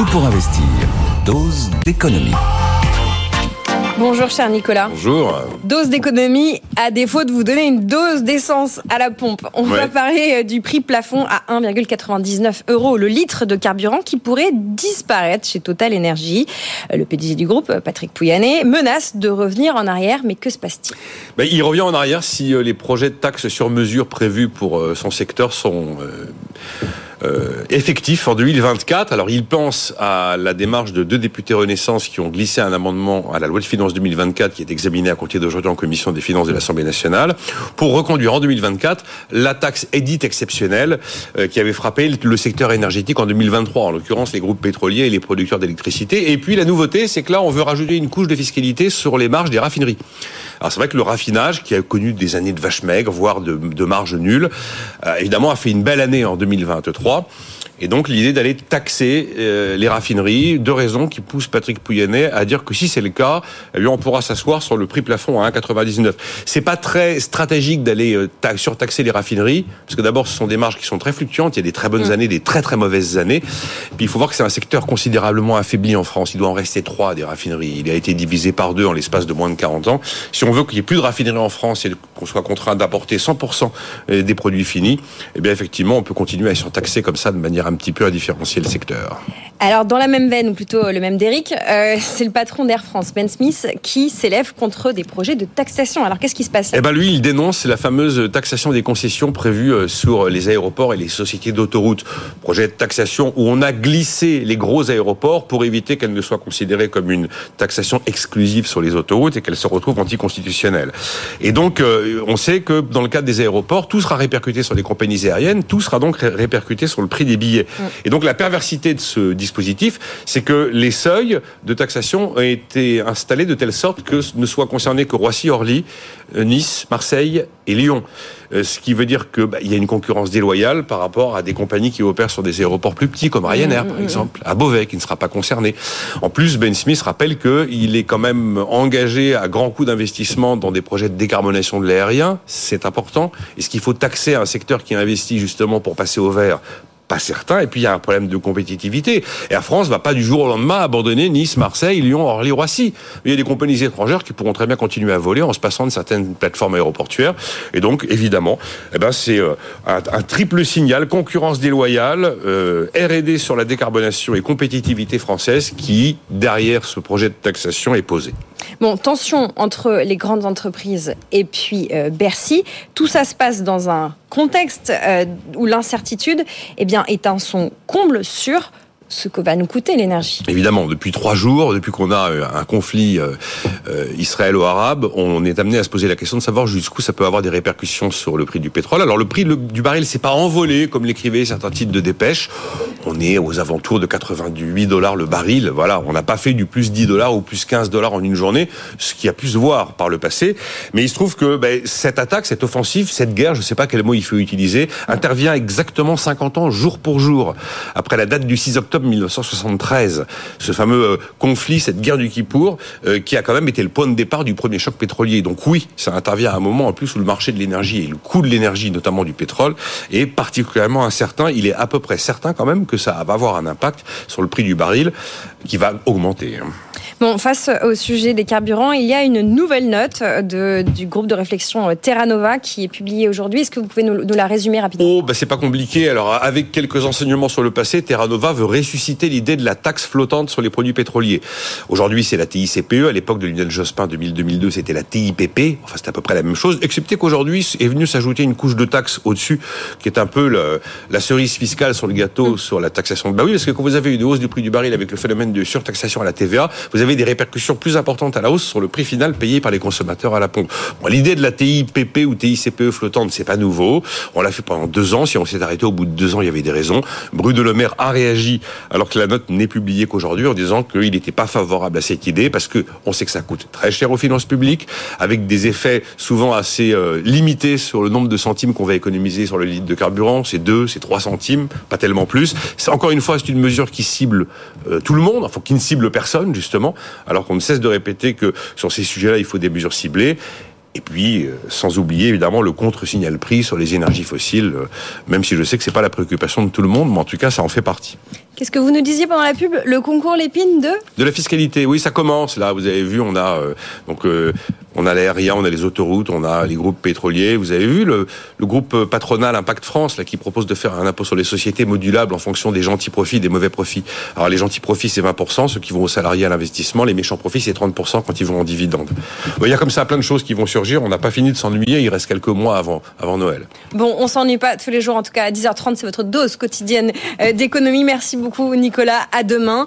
Tout pour investir. Dose d'économie. Bonjour cher Nicolas. Bonjour. Dose d'économie, à défaut de vous donner une dose d'essence à la pompe. On va parler euh, du prix plafond à 1,99 euros le litre de carburant qui pourrait disparaître chez Total Energy. Euh, le PDG du groupe, Patrick Pouyanné, menace de revenir en arrière, mais que se passe-t-il? Ben, Il revient en arrière si euh, les projets de taxes sur mesure prévus pour son secteur sont... Euh, effectif en 2024. Alors il pense à la démarche de deux députés Renaissance qui ont glissé un amendement à la loi de finances 2024 qui est examiné à compter d'aujourd'hui en commission des finances de l'Assemblée nationale pour reconduire en 2024 la taxe édite exceptionnelle euh, qui avait frappé le secteur énergétique en 2023, en l'occurrence les groupes pétroliers et les producteurs d'électricité. Et puis la nouveauté, c'est que là on veut rajouter une couche de fiscalité sur les marges des raffineries. Alors c'est vrai que le raffinage, qui a connu des années de vache maigre, voire de, marge nulle, euh, évidemment a fait une belle année en 2023. Et donc l'idée d'aller taxer euh, les raffineries, deux raisons qui poussent Patrick Pouyanné à dire que si c'est le cas, eh on pourra s'asseoir sur le prix plafond à 1,99. C'est pas très stratégique d'aller euh, surtaxer les raffineries, parce que d'abord ce sont des marges qui sont très fluctuantes, il y a des très bonnes mm. années, des très très mauvaises années. Puis il faut voir que c'est un secteur considérablement affaibli en France. Il doit en rester trois des raffineries. Il a été divisé par deux en l'espace de moins de 40 ans. Si on veut qu'il n'y ait plus de raffineries en France et qu'on soit contraint d'apporter 100% euh, des produits finis, eh bien effectivement on peut continuer à surtaxer comme ça de manière un petit peu à différencier le secteur. Alors, dans la même veine, ou plutôt le même d'Eric, euh, c'est le patron d'Air France, Ben Smith, qui s'élève contre des projets de taxation. Alors, qu'est-ce qui se passe Eh ben, lui, il dénonce la fameuse taxation des concessions prévues euh, sur les aéroports et les sociétés d'autoroutes. Projet de taxation où on a glissé les gros aéroports pour éviter qu'elles ne soient considérées comme une taxation exclusive sur les autoroutes et qu'elles se retrouvent anticonstitutionnelles. Et donc, euh, on sait que dans le cadre des aéroports, tout sera répercuté sur les compagnies aériennes, tout sera donc répercuté sur le prix des billets. Mm. Et donc, la perversité de ce dispositif c'est que les seuils de taxation ont été installés de telle sorte que ne soient concernés que Roissy, Orly, euh, Nice, Marseille et Lyon. Euh, ce qui veut dire qu'il bah, y a une concurrence déloyale par rapport à des compagnies qui opèrent sur des aéroports plus petits, comme Ryanair, par mmh, mmh, mmh. exemple, à Beauvais, qui ne sera pas concerné. En plus, Ben Smith rappelle qu'il est quand même engagé à grands coups d'investissement dans des projets de décarbonation de l'aérien. C'est important. Est-ce qu'il faut taxer un secteur qui investit justement pour passer au vert pas certain. Et puis il y a un problème de compétitivité. Air France va pas du jour au lendemain abandonner Nice, Marseille, Lyon, Orly, Roissy. Il y a des compagnies étrangères qui pourront très bien continuer à voler en se passant de certaines plateformes aéroportuaires. Et donc évidemment, eh ben c'est euh, un, triple signal concurrence déloyale, euh, R&D sur la décarbonation et compétitivité française qui derrière ce projet de taxation est posé. Bon, tension entre les grandes entreprises et puis euh, Bercy. Tout ça se passe dans un contexte euh, où l'incertitude eh bien, est un son comble sur ce que va nous coûter l'énergie. Évidemment, depuis trois jours, depuis qu'on a euh, un conflit euh, euh, israélo-arabe, on est amené à se poser la question de savoir jusqu'où ça peut avoir des répercussions sur le prix du pétrole. Alors le prix du baril s'est pas envolé comme l'écrivaient certains titres de dépêche. On est aux alentours de 88 dollars le baril. Voilà, on n'a pas fait du plus 10 dollars ou plus 15 dollars en une journée, ce qui a pu se voir par le passé. Mais il se trouve que ben, cette attaque, cette offensive, cette guerre, je ne sais pas quel mot il faut utiliser, intervient exactement 50 ans jour pour jour après la date du 6 octobre 1973. Ce fameux euh, conflit, cette guerre du Kippour, euh, qui a quand même été le point de départ du premier choc pétrolier. Donc oui, ça intervient à un moment en plus où le marché de l'énergie et le coût de l'énergie, notamment du pétrole, est particulièrement incertain. Il est à peu près certain quand même que ça va avoir un impact sur le prix du baril qui va augmenter. Bon, face au sujet des carburants, il y a une nouvelle note de, du groupe de réflexion Terra Nova qui est publiée aujourd'hui. Est-ce que vous pouvez nous, la résumer rapidement? Oh, bah c'est pas compliqué. Alors, avec quelques enseignements sur le passé, Terra Nova veut ressusciter l'idée de la taxe flottante sur les produits pétroliers. Aujourd'hui, c'est la TICPE. À l'époque de Lionel Jospin, 2000-2002, c'était la TIPP. Enfin, c'est à peu près la même chose, excepté qu'aujourd'hui est venu s'ajouter une couche de taxe au-dessus, qui est un peu la cerise fiscale sur le gâteau, sur la taxation. Bah oui, parce que quand vous avez une hausse du prix du baril avec le phénomène de surtaxation à la TVA, vous avez des répercussions plus importantes à la hausse sur le prix final payé par les consommateurs à la pompe. L'idée de la TIPP ou TICPE flottante, c'est pas nouveau. On l'a fait pendant deux ans. Si on s'est arrêté au bout de deux ans, il y avait des raisons. Bruno Le Maire a réagi alors que la note n'est publiée qu'aujourd'hui en disant qu'il n'était pas favorable à cette idée parce que on sait que ça coûte très cher aux finances publiques avec des effets souvent assez euh, limités sur le nombre de centimes qu'on va économiser sur le litre de carburant. C'est 2, c'est 3 centimes, pas tellement plus. Encore une fois, c'est une mesure qui cible euh, tout le monde, enfin qui ne cible personne justement alors qu'on ne cesse de répéter que sur ces sujets-là, il faut des mesures ciblées. Et puis, euh, sans oublier évidemment le contre-signal prix sur les énergies fossiles, euh, même si je sais que ce n'est pas la préoccupation de tout le monde, mais en tout cas, ça en fait partie. Qu'est-ce que vous nous disiez pendant la pub Le concours Lépine de? De la fiscalité, oui, ça commence. Là, vous avez vu, on a euh, donc euh, on a l'aérien, on a les autoroutes, on a les groupes pétroliers. Vous avez vu le, le, groupe patronal Impact France là qui propose de faire un impôt sur les sociétés modulable en fonction des gentils profits, des mauvais profits. Alors les gentils profits c'est 20%, ceux qui vont aux salariés à l'investissement. Les méchants profits c'est 30% quand ils vont en dividendes. Il y a comme ça plein de choses qui vont surgir. On n'a pas fini de s'ennuyer. Il reste quelques mois avant avant Noël. Bon, on s'ennuie pas tous les jours. En tout cas à 10h30 c'est votre dose quotidienne euh, d'économie. Merci beaucoup Nicolas. À demain.